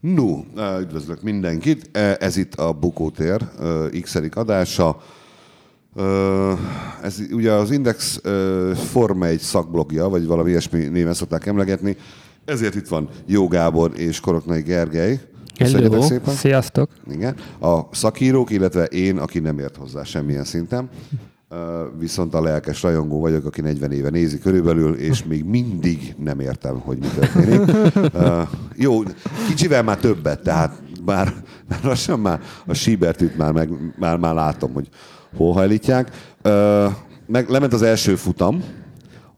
No, üdvözlök mindenkit. Ez itt a Bukótér x adása. Ez ugye az Index Forma egy szakblogja, vagy valami ilyesmi néven szokták emlegetni. Ezért itt van Jó Gábor és Koroknai Gergely. Hello. szépen. Sziasztok! Igen. A szakírók, illetve én, aki nem ért hozzá semmilyen szinten. Viszont a lelkes rajongó vagyok, aki 40 éve nézi körülbelül, és még mindig nem értem, hogy mi történik. Jó, kicsivel már többet, tehát már, már lassan már a síbertűt már, meg, már, már látom, hogy hol hajlítják. Meg lement az első futam,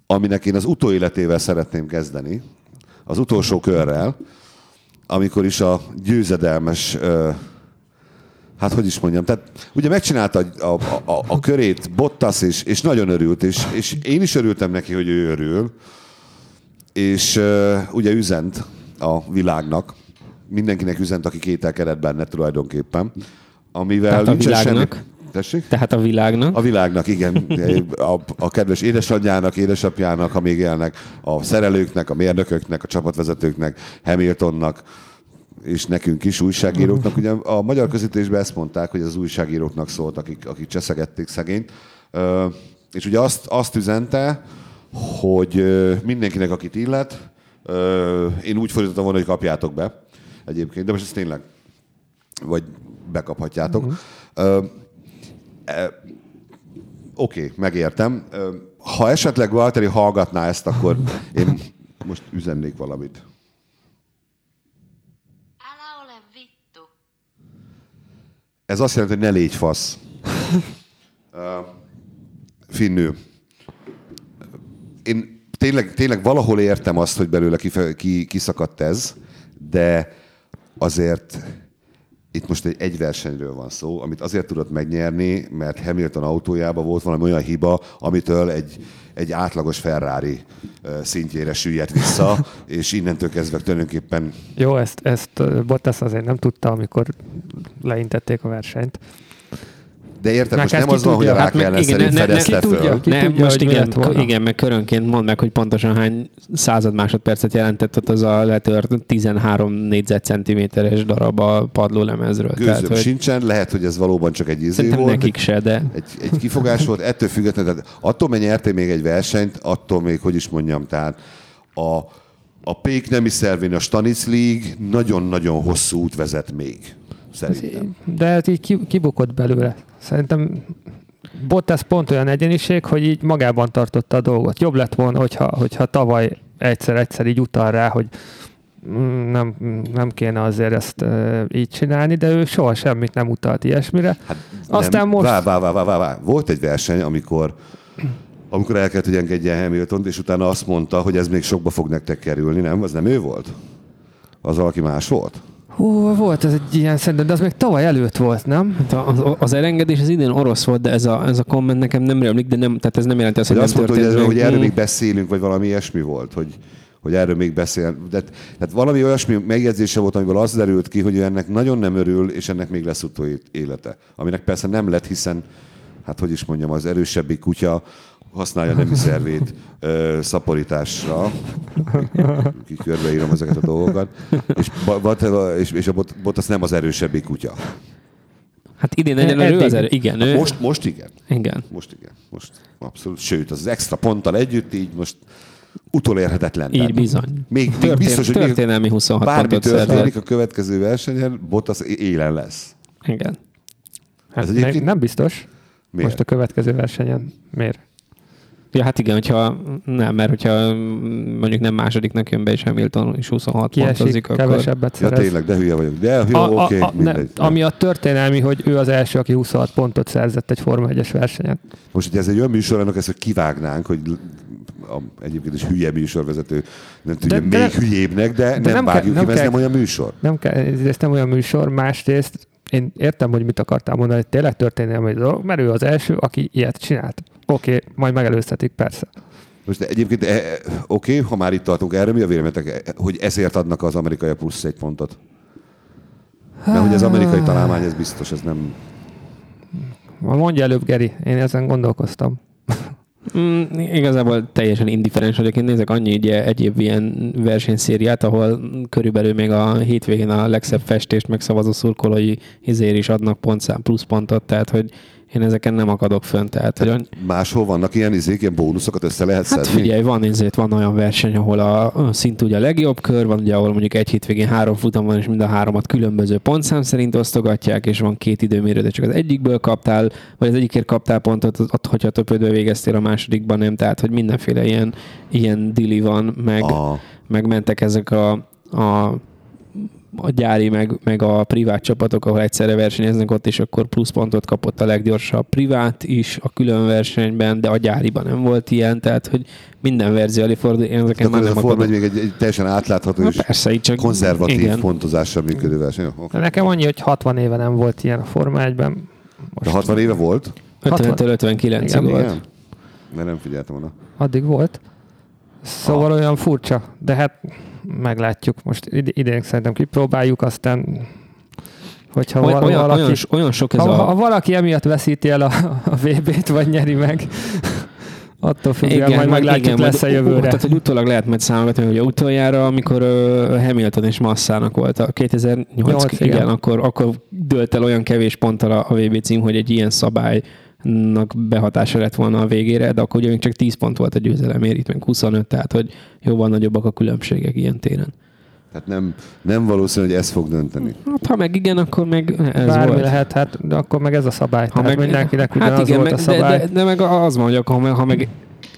aminek én az utóéletével szeretném kezdeni, az utolsó körrel, amikor is a győzedelmes hát hogy is mondjam, tehát ugye megcsinálta a, a, a, a körét Bottas, és, és nagyon örült, és, és én is örültem neki, hogy ő örül, és uh, ugye üzent a világnak, mindenkinek üzent, aki kételkedett benne tulajdonképpen, amivel Tehát a világnak? Semmi... Tessék? Tehát a világnak. A világnak, igen. A, a kedves édesanyjának, édesapjának, ha még élnek, a szerelőknek, a mérnököknek, a csapatvezetőknek, Hamiltonnak, és nekünk is, újságíróknak. Ugye a magyar közítésben ezt mondták, hogy az újságíróknak szólt, akik, akik cseszegették szegényt. És ugye azt, azt üzente, hogy mindenkinek, akit illet, én úgy fordítottam volna, hogy kapjátok be egyébként, de most ez tényleg, vagy bekaphatjátok. Uh-huh. Oké, okay, megértem. Ha esetleg Valtteri hallgatná ezt, akkor én most üzennék valamit. Ez azt jelenti, hogy ne légy fasz. Ö, Finnő. Én tényleg, tényleg valahol értem azt, hogy belőle kife, ki, kiszakadt ez, de azért itt most egy, egy versenyről van szó, amit azért tudott megnyerni, mert Hamilton autójában volt valami olyan hiba, amitől egy, egy átlagos Ferrari szintjére süllyedt vissza, és innentől kezdve tulajdonképpen Jó, ezt, ezt Bottas azért nem tudta, amikor leintették a versenyt. De érted, Már most ezt nem az van, hogy a tudja? Rákel Hát szerint igen, ne- ne- fedezte ki tudja, föl. ki nem, tudja, most igen, igen, meg körönként mondd meg, hogy pontosan hány század másodpercet jelentett ott az a letört 13 négyzetcentiméteres darab a padlólemezről. Gőzöm hogy sincsen, lehet, hogy ez valóban csak egy izé volt, nekik egy, se, de egy, egy kifogás volt, ettől függetlenül, tehát attól, hogy nyertél még egy versenyt, attól még, hogy is mondjam, tehát a, a Pék nemi szervén a Stanic League nagyon-nagyon hosszú út vezet még, szerintem. De ez így ki- kibukott belőle. Szerintem Bottas pont olyan egyeniség, hogy így magában tartotta a dolgot. Jobb lett volna, hogyha, hogyha tavaly egyszer-egyszer így utal rá, hogy nem, nem kéne azért ezt uh, így csinálni, de ő soha semmit nem utalt ilyesmire. Hát Aztán nem, most- Vá, vá, vá, vá, vá, vá. Volt egy verseny, amikor amikor el kellett, hogy engedjen hamilton és utána azt mondta, hogy ez még sokba fog nektek kerülni, nem? Az nem ő volt? Az valaki más volt? Hú, volt ez egy ilyen szerintem, de az még tavaly előtt volt, nem? Hát az, az elengedés az idén orosz volt, de ez a, ez a komment nekem nem rémlik, de nem, tehát ez nem jelenti azt, Hogy hogy azt nem mondta, hogy, ez, hogy erről még beszélünk, vagy valami ilyesmi volt, hogy, hogy erről még beszél. De, tehát valami olyasmi megjegyzése volt, amiből az derült ki, hogy ő ennek nagyon nem örül, és ennek még lesz utó élete. Aminek persze nem lett, hiszen, hát hogy is mondjam, az erősebbik kutya használja nemi szervét ö, szaporításra. Ki körbeírom ezeket a dolgokat. És, és, és a bot, Bottas nem az erősebbik kutya. Hát idén egyelőre ő az erő. Igen, ő. Most, most igen. Igen. Most igen, most abszolút. Sőt, az extra ponttal együtt így most utolérhetetlen. Így bizony. Még, még Történ- biztos, hogy történelmi 26 bármi pontot történik szerzett. a következő versenyen, Bottas élen lesz. Igen. Hát ez egyébként- nem biztos. Miért? Most a következő versenyen. Miért? Ja, hát igen, hogyha nem, mert hogyha mondjuk nem másodiknak jön be, és Hamilton is 26 Kiesik, pontozik, akkor... kevesebbet Ja, szerez. tényleg, de hülye vagyok. De jó, A, oké, a, a, nem, mindegy. ami a történelmi, hogy ő az első, aki 26 pontot szerzett egy Forma 1-es versenyen. Most, hogy ez egy olyan műsor, annak ezt, hogy kivágnánk, hogy a, egyébként is hülye műsorvezető nem tudja, De- de, de még nem- hülyébbnek, de, de nem, nem nem kell- vágjuk nem ki, mert ez kell- nem olyan műsor. Nem kell, ez nem olyan műsor, másrészt én értem, hogy mit akartál mondani, hogy tényleg történelmi dolog, mert ő az első, aki ilyet csinált. Oké, okay, majd megelőztetik, persze. Most egyébként, e, e, oké, ha már itt tartunk, erre mi a véleményetek, e, hogy ezért adnak az amerikai plusz egy pontot? Mert hogy az amerikai találmány, ez biztos, ez nem... Mondja előbb, Geri, én ezen gondolkoztam. Mm, igazából teljesen indifferens vagyok. Én nézek annyi ugye, egyéb ilyen versenyszériát, ahol körülbelül még a hétvégén a legszebb festést megszavazó szurkolói izér is adnak pontszám plusz pontot, tehát hogy én ezeken nem akadok fönn. Tehát, hogy annyi- Máshol vannak ilyen izék, ilyen bónuszokat össze lehet Hát szedni? figyelj, van, ezért van olyan verseny, ahol a, a szint ugye a legjobb kör, van ugye, ahol mondjuk egy hétvégén három futam van, és mind a háromat különböző pontszám szerint osztogatják, és van két időmérő, de csak az egyikből kaptál, vagy az egyikért kaptál pontot, ott, hogyha több ödve végeztél, a másodikban nem, tehát hogy mindenféle ilyen, ilyen dili van, meg, Aha. meg mentek ezek a, a a gyári, meg, meg a privát csapatok, ahol egyszerre versenyeznek ott, és akkor pluszpontot kapott a leggyorsabb privát is a külön versenyben, de a gyáriban nem volt ilyen, tehát hogy minden verzió előfordul, én ezeken már ez a nem Forma még egy, egy teljesen átlátható Na és persze, így csak konzervatív igen. pontozással működő verseny. Jó, oké. Nekem annyi, hogy 60 éve nem volt ilyen a Forma 1-ben. De 60 éve volt? 50-től 59-ig Igen, volt. Igen? Mert nem figyeltem volna. Addig volt. Szóval olyan furcsa, de hát meglátjuk. Most id- idén szerintem kipróbáljuk, aztán hogyha Olyan, val- olyan, valaki, olyan, olyan sok ez ha, a... ha valaki emiatt veszíti el a, a VB-t, vagy nyeri meg, attól függően majd meglátjuk lesz-e majd- jövőre. Tehát, hogy utólag lehet majd számogatni, hogy utoljára, amikor uh, Hamilton és Massának volt a 2008, Nyolc, igen, igen. akkor, akkor dölt el olyan kevés ponttal a, a VB cím, hogy egy ilyen szabálynak behatása lett volna a végére, de akkor ugye még csak 10 pont volt a győzelemért, itt meg 25, tehát hogy jóval nagyobbak a különbségek ilyen téren. Tehát nem, nem valószínű, hogy ez fog dönteni. Hát, ha meg igen, akkor meg ez Bármi volt. lehet, hát de akkor meg ez a szabály. Ha Tehát meg, mindenkinek hát ugyanaz igen, volt meg, a szabály. De, de, de, meg az van, hogy akkor, ha meg, ha meg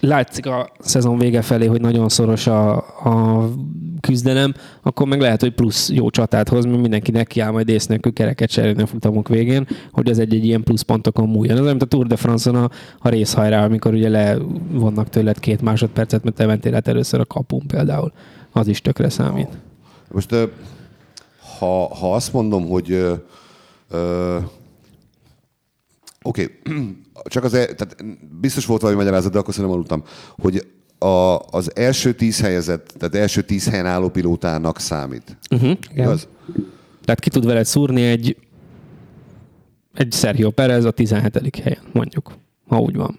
látszik a szezon vége felé, hogy nagyon szoros a, a küzdelem, akkor meg lehet, hogy plusz jó csatát hoz, mert mindenki neki áll majd ész nélkül kereket cserélni a futamok végén, hogy az egy-egy ilyen plusz pontokon múljon. Ez mint a Tour de France-on a, a részhajrá, amikor ugye levonnak tőled két másodpercet, mert te mentél át először a kapun például. Az is tökre számít. Most ha, ha azt mondom, hogy oké, csak az, el- tehát biztos volt valami magyarázat, de akkor szerintem aludtam, hogy a, az első tíz helyezett, tehát első tíz helyen álló pilótának számít. Uh-huh. Igaz? Tehát ki tud veled szúrni egy egy Sergio Perez a 17. helyen, mondjuk, ha úgy van.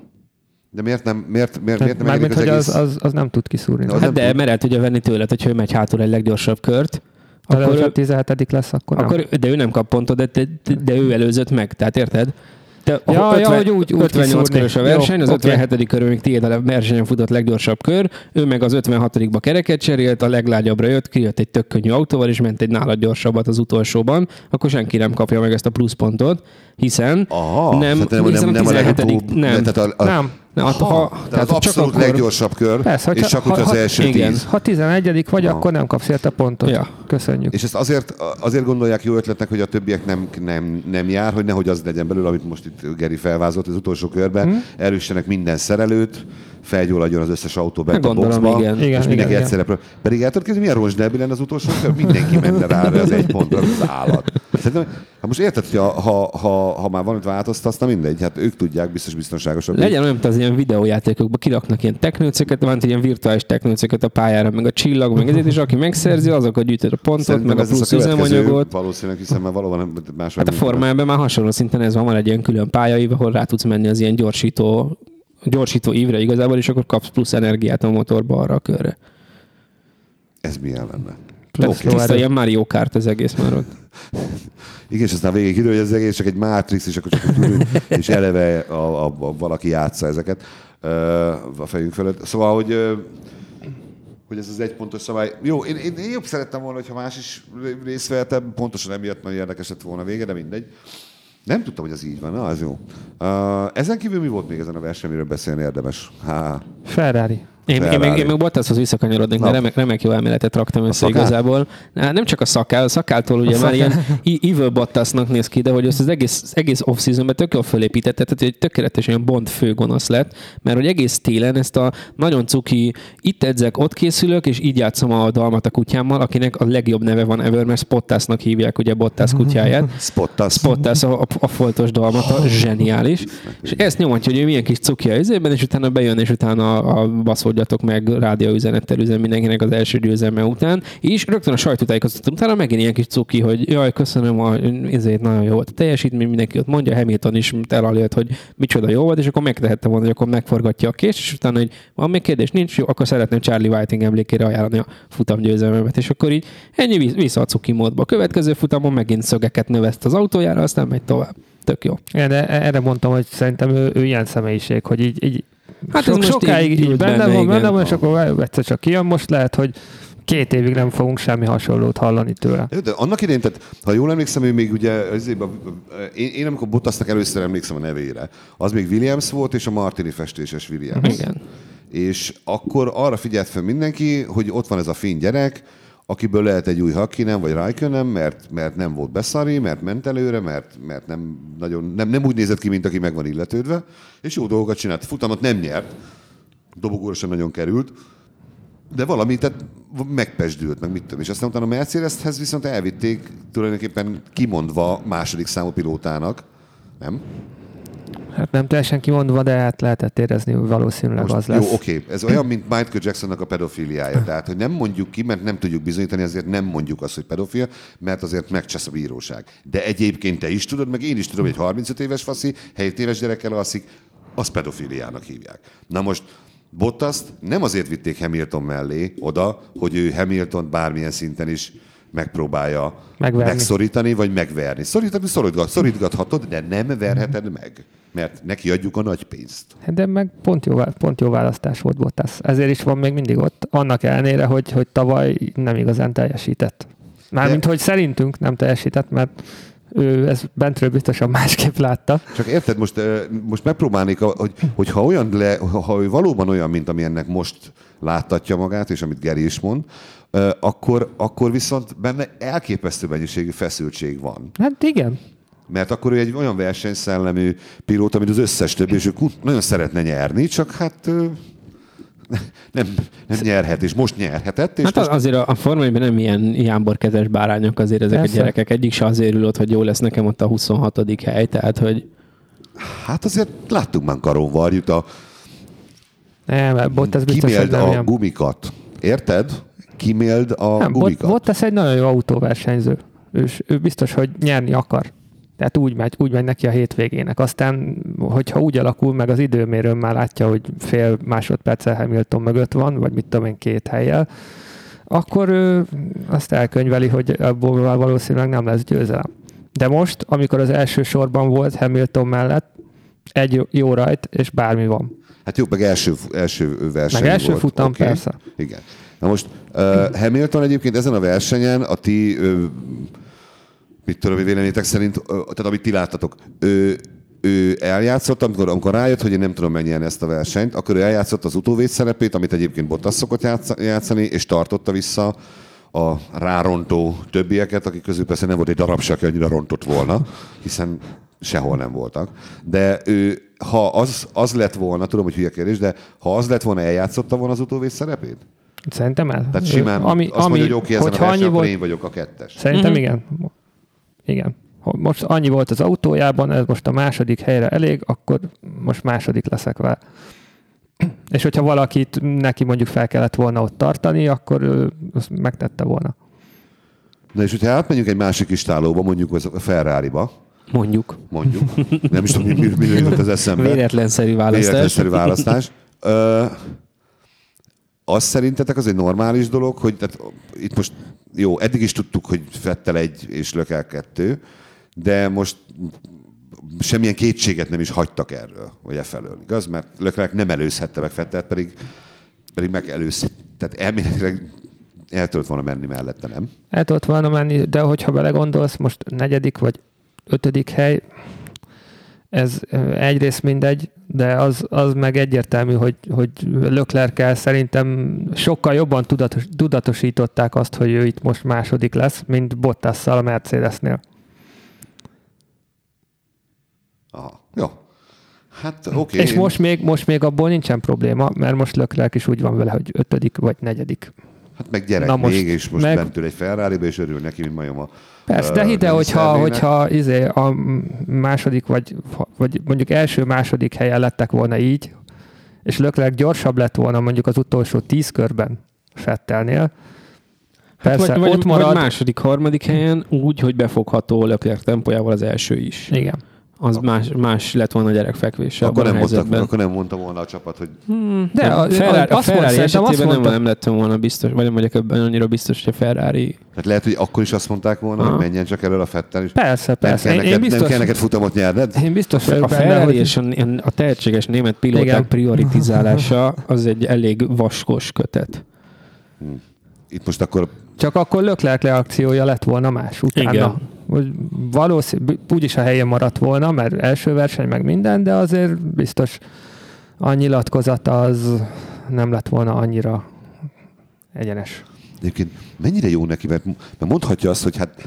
De miért nem, miért, miért, miért nem Mármint, hogy az az, egész... az, az nem tud kiszúrni. Az Hát, nem de, tud. mert el tudja venni tőled, hogyha ő megy hátul egy leggyorsabb kört, de akkor, ő, 17 lesz, akkor, nem. akkor de ő nem kap pontot, de, de, de ő előzött meg, tehát érted? Te, Ja, ja, hogy úgy- úgy 58 kiszúrni. körös a verseny, Jó, az oké. 57. körül még tiéd a versenyen futott leggyorsabb kör, ő meg az 56-ba kereket cserélt, a leglágyabbra jött, kijött egy tök könnyű autóval, és ment egy nála gyorsabbat az utolsóban, akkor senki nem kapja meg ezt a pluszpontot, hiszen Aha, nem, nem, hiszen nem, nem a 17. legutóbb, nem, a, a, nem. Hát, Aha, ha, tehát, az csak abszolút akkor, leggyorsabb kör, Persze, és csak ha- az ha- első igen. tíz. Ha 11 vagy, Aha. akkor nem kapsz érte pontot. Ja. Köszönjük. És ezt azért, azért gondolják jó ötletnek, hogy a többiek nem, nem, nem jár, hogy nehogy az legyen belőle, amit most itt Geri felvázolt az utolsó körben, Hm? hmm. erőssenek minden szerelőt, felgyulladjon az összes autó bent a boxba, igen. Igen, és mindenki igen, egyszerre. pró- Pedig el tudod képzelni, milyen roncsderbi lenne az utolsó? Mindenki menne rá az egy pontra, az állat. Szerintem, hát most érted, hogy ha, ha, ha, ha már valamit változtatsz, na mindegy, hát ők tudják, biztos biztonságosabb. Legyen olyan, mint az ilyen videójátékokban kiraknak ilyen technőcöket, van ilyen virtuális technőcöket a pályára, meg a csillag, meg ezért, és aki megszerzi, azokat gyűjtöd a pontot, Szerintem meg a plusz üzemanyagot. Valószínűleg, hiszen már valóban más Hát a formában már hasonló szinten ez van, van egy ilyen külön pályaív, ahol rá tudsz menni az ilyen gyorsító, gyorsító ívre igazából, és akkor kapsz plusz energiát a motorba arra a körre. Ez milyen lenne? Tehát Oké. tiszta ilyen Mario Kart az egész már ott. Igen, és aztán végig kiderül, hogy ez egész csak egy Matrix, és akkor csak ülünk, és eleve a, a, a, valaki játsza ezeket a fejünk fölött. Szóval, hogy, hogy ez az egy pontos szabály. Jó, én, én, én jobb szerettem volna, hogyha más is részt vehettem, pontosan emiatt, mert érdekes lett volna a vége, de mindegy. Nem tudtam, hogy ez így van. Na, az jó. Uh, ezen kívül mi volt még ezen a versenyen, beszélni érdemes? Há, Ferrari. Én, én, még, én még Bottashoz visszakanyarodnék, mert remek, remek jó elméletet raktam össze igazából. Na, Nem csak a szakál, a szakáltól ugye A már ilyen Evil Bottasnak néz ki, de hogy ezt az egész, egész off-seasonben tök jól fölépítette, tehát hogy egy tökéletes ilyen Bond főgonosz lett, mert hogy egész télen ezt a nagyon cuki, itt edzek, ott készülök, és így játszom a dalmat a kutyámmal, akinek a legjobb neve van ever, mert Spottasnak hívják ugye Bottas kutyáját. Spottas. Spottas a, a, a foltos dalmata, zseniális. És ezt nyomatja, hogy ő milyen kis cuki a izében, és utána bejön, és utána a, a baszódjatok meg rádióüzenettel üzen mindenkinek az első győzelme után, és rögtön a sajtótájékoztató utána megint ilyen kis cuki, hogy jaj, köszönöm, a, ezért nagyon jó volt a teljesítmény, mindenki ott mondja, Hamilton is elaljött, hogy micsoda jó volt, és akkor megtehette volna, hogy akkor megforgatja a kést, és utána, hogy van még kérdés, nincs jó, akkor szeretném Charlie Whiting emlékére ajánlani a futam győzelmemet, és akkor így ennyi vissza a cuki módba. A következő futamon megint szögeket növeszt az autójára, aztán megy tovább. Tök jó. Igen, de erre mondtam, hogy szerintem ő, ő ilyen személyiség, hogy így, így Hát hát ez sok, most sokáig így így benne, benne, van, benne van, és akkor egyszer csak kijön. Most lehet, hogy két évig nem fogunk semmi hasonlót hallani tőle. De annak idején, tehát, ha jól emlékszem, ő még ugye, azért, én, én amikor Bottasnak először emlékszem a nevére, az még Williams volt, és a Martini festéses Williams. Igen. És akkor arra figyelt fel mindenki, hogy ott van ez a finn gyerek, akiből lehet egy új Hakkinen vagy Raikkonen, mert, mert nem volt beszari, mert ment előre, mert, mert nem, nagyon, nem, nem úgy nézett ki, mint aki meg van illetődve, és jó dolgokat csinált. Futamot nem nyert, dobogóra sem nagyon került, de valami, tehát megpesdült, meg mit tudom. És aztán utána a Mercedeshez viszont elvitték tulajdonképpen kimondva második számú pilótának, nem? Hát nem teljesen kimondva, de hát lehetett érezni, hogy valószínűleg az lesz. Jó, oké, ez olyan, mint Michael Jacksonnak a pedofiliája. Tehát, hogy nem mondjuk ki, mert nem tudjuk bizonyítani, ezért nem mondjuk azt, hogy pedofil, mert azért megcsesz a bíróság. De egyébként te is tudod, meg én is tudom, hogy egy 35 éves faszi, 7 éves gyerekkel alszik, azt pedofiliának hívják. Na most Bottaszt nem azért vitték Hamilton mellé oda, hogy ő Hamilton bármilyen szinten is megpróbálja Megverni. megszorítani, vagy megverni. Szorítani szorítgat, szorítgathatod, de nem verheted meg, mert neki adjuk a nagy pénzt. Hát De meg pont jó, pont jó választás volt Bottas. Ezért is van még mindig ott, annak ellenére, hogy, hogy tavaly nem igazán teljesített. Mármint, De- hogy szerintünk nem teljesített, mert ő ezt bentről biztosan másképp látta. Csak érted, most, most megpróbálnék, hogy, hogy ha, olyan le, ha- ő valóban olyan, mint ami ennek most láttatja magát, és amit Geri is mond, akkor, akkor viszont benne elképesztő mennyiségű feszültség van. Hát igen. Mert akkor ő egy olyan versenyszellemű pilóta, mint az összes többi, és ő nagyon szeretne nyerni, csak hát nem, nem nyerhet, és most nyerhetett, és Hát most az, azért a, a Forma 1-ben nem ilyen jámborkezes bárányok azért ezek Persze. a gyerekek. Egyik se azért ül ott, hogy jó lesz nekem ott a 26. hely, tehát hogy hát azért láttuk már karonvarjút, a Nem, mert Bottas biztos, kiméld a ilyen. gumikat. Érted? Kiméld a Nem, gumikat. Bottas egy nagyon jó autóversenyző. Ő, ő biztos, hogy nyerni akar. Tehát úgy megy, úgy megy neki a hétvégének. Aztán, hogyha úgy alakul, meg az időmérőn már látja, hogy fél másodperccel Hamilton mögött van, vagy mit tudom én, két helyjel, akkor ő azt elkönyveli, hogy abból valószínűleg nem lesz győzelem. De most, amikor az első sorban volt Hamilton mellett, egy jó- rajt, és bármi van. Hát jó, meg első, első verseny Meg első volt. futam, Oké. persze. Igen. Na most uh, Hamilton egyébként ezen a versenyen a ti, uh, mit tudom, véleményetek szerint, uh, tehát amit ti láttatok, ő, ő eljátszott, amikor, amikor rájött, hogy én nem tudom megnyerni ezt a versenyt, akkor ő eljátszott az utóvéd szerepét, amit egyébként Bottas szokott játsz- játszani, és tartotta vissza a rárontó többieket, akik közül persze nem volt egy darab se, aki annyira rontott volna, hiszen sehol nem voltak. De ő, ha az, az lett volna, tudom, hogy hülye kérdés, de ha az lett volna, eljátszotta volna az utóvéd szerepét? Szerintem el. Tehát simán ami, azt mondja, hogy oké, ezen a hogyha versenyen, annyi akkor volt, én vagyok a kettes. Szerintem Mhm. igen. Igen. Most annyi volt az autójában, ez most a második helyre elég, akkor most második leszek vele. És hogyha valakit neki mondjuk fel kellett volna ott tartani, akkor ő azt megtette volna. Na és hogyha átmegyünk egy másik istálóba, mondjuk az a Ferrari-ba, mondjuk mondjuk, nem is tudom, mi, mi, mi jutott az eszembe. véletlenszerű választás. Véletlenszerű választás. Ö, azt szerintetek az egy normális dolog, hogy tehát itt most jó, eddig is tudtuk, hogy Fettel egy és Lökel kettő, de most semmilyen kétséget nem is hagytak erről, vagy e felől, igaz? Mert Löklerek nem előzhette meg Fettelt, pedig, pedig megelőz. Tehát elméletileg el tudott volna menni mellette, nem? El tudott volna menni, de hogyha belegondolsz, most negyedik vagy ötödik hely, ez egyrészt mindegy, de az, az meg egyértelmű, hogy, hogy Löklerkel szerintem sokkal jobban tudatos, tudatosították azt, hogy ő itt most második lesz, mint Bottasszal a Mercedesnél. Aha. Jó. Hát oké. Okay, és most még, most még abból nincsen probléma, mert most Löklerk is úgy van vele, hogy ötödik vagy negyedik. Hát meg gyerek Na most még, és most meg- meg... bent ül egy ferrari és örül neki, mint majom a Persze, de ide, nemi hogyha, hogyha izé, a második, vagy, vagy mondjuk első-második helyen lettek volna így, és Leclerc gyorsabb lett volna mondjuk az utolsó tíz körben Fettelnél, Persze, Hát vagy, vagy, ott marad. vagy második, harmadik helyen úgy, hogy befogható Leclerc tempójával az első is. Igen. Az más, más lett volna a gyerekfekvése Akkor abban nem, a mondta, helyzetben. akkor nem mondta volna a csapat, hogy De a, a Ferrari, a azt mondta, Ferrari azt esetében nem, mondta, nem lettem volna biztos, vagy nem vagyok ebben annyira biztos, hogy a Ferrari... hát lehet, hogy akkor is azt mondták volna, hogy menjen csak elől a Fettel, és Persze, nem persze. kell, Én, neked, én, biztos, nem kell neked futamot nyerned. én biztos A vagyok benne, Ferrari hogy és a, a tehetséges német pilóták Igen. prioritizálása az egy elég vaskos kötet. Itt most akkor csak akkor Leclerc reakciója lett volna más utána. Igen. Hogy valószínű, úgyis a helyén maradt volna, mert első verseny meg minden, de azért biztos a nyilatkozata az nem lett volna annyira egyenes. Egyébként mennyire jó neki, mert, mert mondhatja azt, hogy hát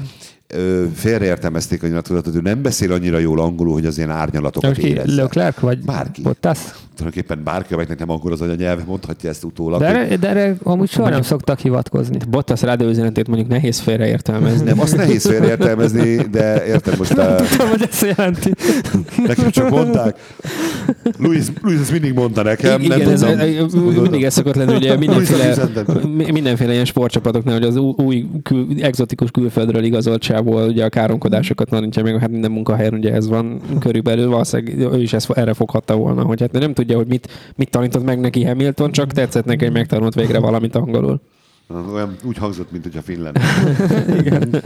ö, félreértelmezték a nyilatkozatot, ő nem beszél annyira jól angolul, hogy az ilyen árnyalatokat Ki, érezze. Leclerc vagy Bárki. Bottas? Tulajdonképpen bárki, akinek nem angol az anyanyelve, mondhatja ezt utólag. De hogy- de erre amúgy soha nem szoktak hivatkozni. Bottas rádióüzenetét mondjuk nehéz félreértelmezni. Nem, azt nehéz félreértelmezni, de érted most, a, Tudom, hogy ezt jelenti. nekem csak mondták. Luis, Luis ezt mindig mondta nekem, Igen, nem ez, tudtam. mindig ez szokott lenni, ugye mindenféle, mindenféle ilyen sportcsapatoknál, hogy az új, kül, exotikus külföldről igazoltsából ugye a káromkodásokat tanítja meg, hát minden munkahelyen ugye ez van körülbelül, valószínűleg ő is ezt, erre foghatta volna, hogy hát nem tudja, hogy mit, mit tanított meg neki Hamilton, csak tetszett neki, hogy megtanult végre valamit angolul. Olyan úgy hangzott, mint hogyha finn lenne. Igen.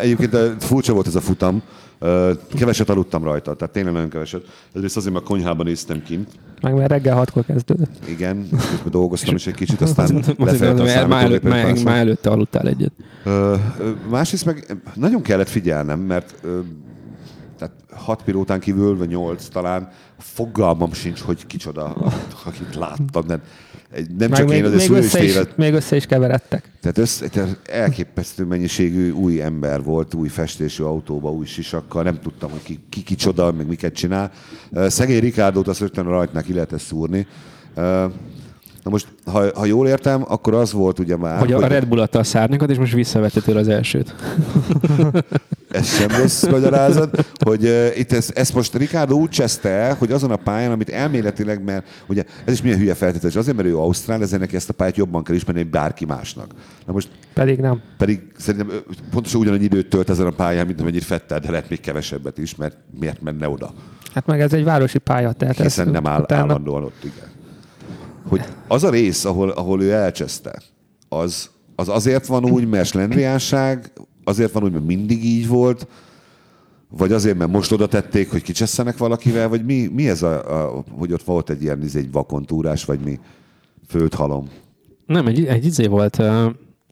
Egyébként ö, furcsa volt ez a futam. Ö, Keveset aludtam rajta, tehát tényleg nagyon keveset. Egyrészt azért, mert a konyhában néztem kint. Meg mert reggel hatkor kezdődött. Igen, közben dolgoztam is egy kicsit, aztán lefelt a azért, már, előtt, számítógépet. már, már előtte aludtál egyet. Ö, Másrészt meg nagyon kellett figyelnem, mert tehát hat pilótán kívül, vagy nyolc talán, fogalmam sincs, hogy kicsoda, akit- láttam. Nem, nem csak még, én, az még, össze is, még össze is keveredtek. Tehát össze, tehát elképesztő mennyiségű új ember volt, új festésű autóba, új sisakkal, nem tudtam, hogy ki, ki kicsoda, meg miket csinál. Szegény Rikárdót azt rögtön a rajtnál ki lehetett szúrni. Na most, ha, ha jól értem, akkor az volt ugye már, Hogy a Red Bull adta a szárnyakat, és most visszavette tőle az elsőt. ez sem rossz magyarázat, hogy uh, itt ez, ezt most Ricardo úgy cseszte el, hogy azon a pályán, amit elméletileg, mert ugye ez is milyen hülye feltételezés, azért, mert ő Ausztrál, ezért neki ezt a pályát jobban kell ismerni, mint bárki másnak. Na most Pedig nem. pedig szerintem pontosan ugyanannyi időt tölt ezen a pályán, mint amennyit Fettel, de lehet még kevesebbet is, mert miért menne oda? Hát meg ez egy városi pálya, tehát Hiszen nem áll utána- állandóan ott, igen. Hogy az a rész, ahol, ahol ő elcseszte, az, az azért van úgy, mert slendriánság, azért van úgy, mert mindig így volt, vagy azért, mert most oda tették, hogy kicsesszenek valakivel, vagy mi, mi ez, a, a, hogy ott volt egy ilyen ez egy vakontúrás, vagy mi? Földhalom. Nem, egy, egy izé volt,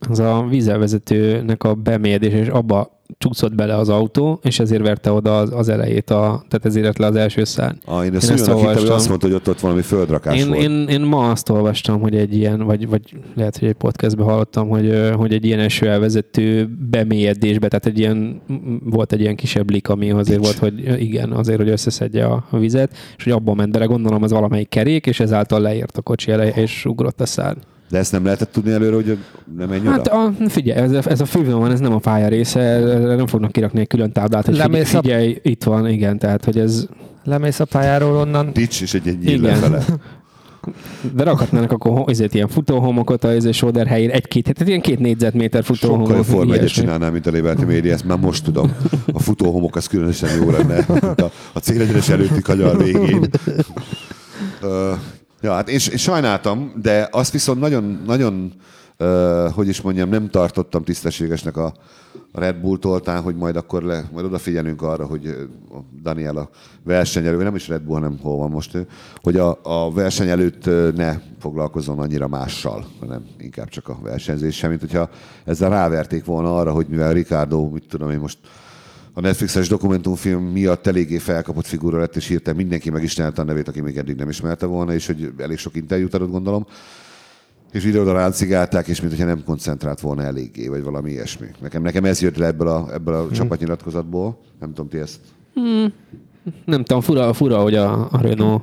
az a vízelvezetőnek a bemérdés, és abba csúszott bele az autó, és ezért verte oda az, az elejét, a, tehát ezért lett le az első szárny. Ah, én ezt Én ezt olyannak hittem, olvastam. azt mondta, hogy ott, ott valami földrakás Én, volt. én, én, ma azt olvastam, hogy egy ilyen, vagy, vagy lehet, hogy egy podcastben hallottam, hogy, hogy egy ilyen eső elvezető bemélyedésbe, tehát egy ilyen, volt egy ilyen kisebb lik, ami azért Pitch. volt, hogy igen, azért, hogy összeszedje a, a vizet, és hogy abban ment bele, gondolom az valamelyik kerék, és ezáltal leért a kocsi eleje, és ugrott a szárny. De ezt nem lehetett tudni előre, hogy nem menj Hát oda? a, figyelj, ez, a- ez a van, ez nem a pálya része, erre nem fognak kirakni egy külön táblát, hogy figyelj, Lemész a- figyelj, itt van, igen, tehát hogy ez, Lemész a pályáról onnan, Pitch és egy egy lefele. de rakhatnának akkor ezért ilyen futóhomokot a sóder helyén, egy-két, tehát ilyen két négyzetméter futóhomok. Sokkal jobb Forma egyet ilyesmi. csinálnál, mint a Liberty Media, ezt már most tudom. A futóhomok az különösen jó lenne. A, a célegyenes előtti kanyar végén. Ö, ja, hát és, és sajnáltam, de azt viszont nagyon, nagyon ö, hogy is mondjam, nem tartottam tisztességesnek a, Red Bull toltán, hogy majd akkor le, majd odafigyelünk arra, hogy Daniel a verseny előtt, nem is Red Bull, hanem hol van most ő, hogy a, a verseny előtt ne foglalkozzon annyira mással, hanem inkább csak a versenyzéssel, mint hogyha ezzel ráverték volna arra, hogy mivel Ricardo, mit tudom én most a Netflixes dokumentumfilm miatt eléggé felkapott figura lett, és hirtelen mindenki megismerte a nevét, aki még eddig nem ismerte volna, és hogy elég sok interjút adott, gondolom. És videóra ráncigálták, és mintha nem koncentrált volna eléggé, vagy valami ilyesmi. Nekem, nekem ez jött le ebből a, ebből a csapatnyilatkozatból. Nem tudom, ti ezt Nem tudom, fura, fura hogy a, a Renault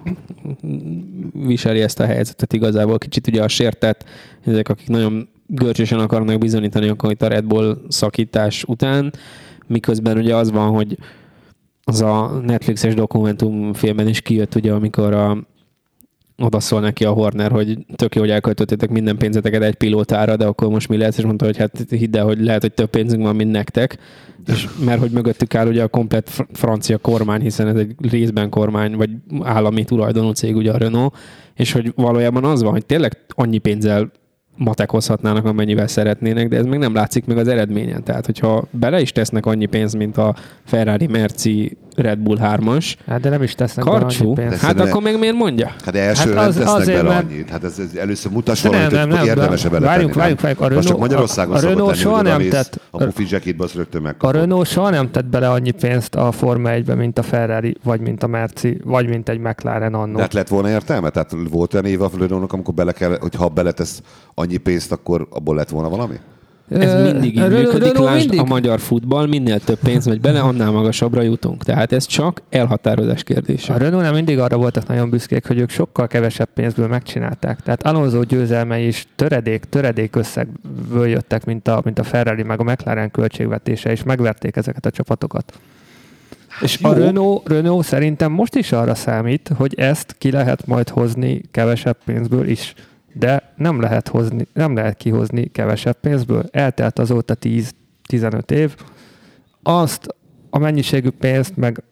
viseli ezt a helyzetet igazából. Kicsit ugye a sértett, ezek, akik nagyon görcsösen akarnak bizonyítani akkor itt a Red Bull szakítás után, miközben ugye az van, hogy az a Netflixes dokumentumfilmben is kijött, ugye, amikor a oda szól neki a Horner, hogy tök jó, hogy elköltöttétek minden pénzeteket egy pilótára, de akkor most mi lesz? És mondta, hogy hát hidd el, hogy lehet, hogy több pénzünk van, mint nektek. És mert hogy mögöttük áll ugye a komplet fr- francia kormány, hiszen ez egy részben kormány, vagy állami tulajdonú cég, ugye a Renault, és hogy valójában az van, hogy tényleg annyi pénzzel matekozhatnának, amennyivel szeretnének, de ez meg nem látszik meg az eredményen. Tehát, hogyha bele is tesznek annyi pénzt, mint a Ferrari, Merci, Red Bull 3-as, Hát de nem is tesznek bele karcsú, annyi pénzt. hát akkor meg miért mondja? Hát de első Hát az- nem tesznek bele mert- annyit. Hát ez, ez először mutass De nem, valamit, nem, hogy érdemes-e de bele várjunk, tenni, várjunk, várjunk, a Most csak Renault- Magyarországon a- a Renault soha nem tett- A pufi jacketbe azt rögtön A megkapod. Renault soha nem tett bele annyi pénzt a Forma 1-be, mint a Ferrari, vagy mint a Merci, vagy mint egy McLaren annó. De hát lett volna értelme? Tehát volt olyan éve a Renault-nak, amikor bele kell, hogy ha beletesz annyi pénzt, akkor abból lett volna valami? Ez mindig így működik, lásd a magyar futball, minél több pénz megy bele, annál magasabbra jutunk. Tehát ez csak elhatározás kérdése. A Renault nem mindig arra voltak nagyon büszkék, hogy ők sokkal kevesebb pénzből megcsinálták. Tehát Alonso győzelmei is töredék, töredék összegből jöttek, mint a, mint a Ferrari meg a McLaren költségvetése, és megverték ezeket a csapatokat. És a Hát jó. Renault, Renault szerintem most is arra számít, hogy ezt ki lehet majd hozni kevesebb pénzből is. De nem lehet, hozni, nem lehet kihozni kevesebb pénzből. Eltelt azóta 10-15 év. Azt a mennyiségű pénzt, meg,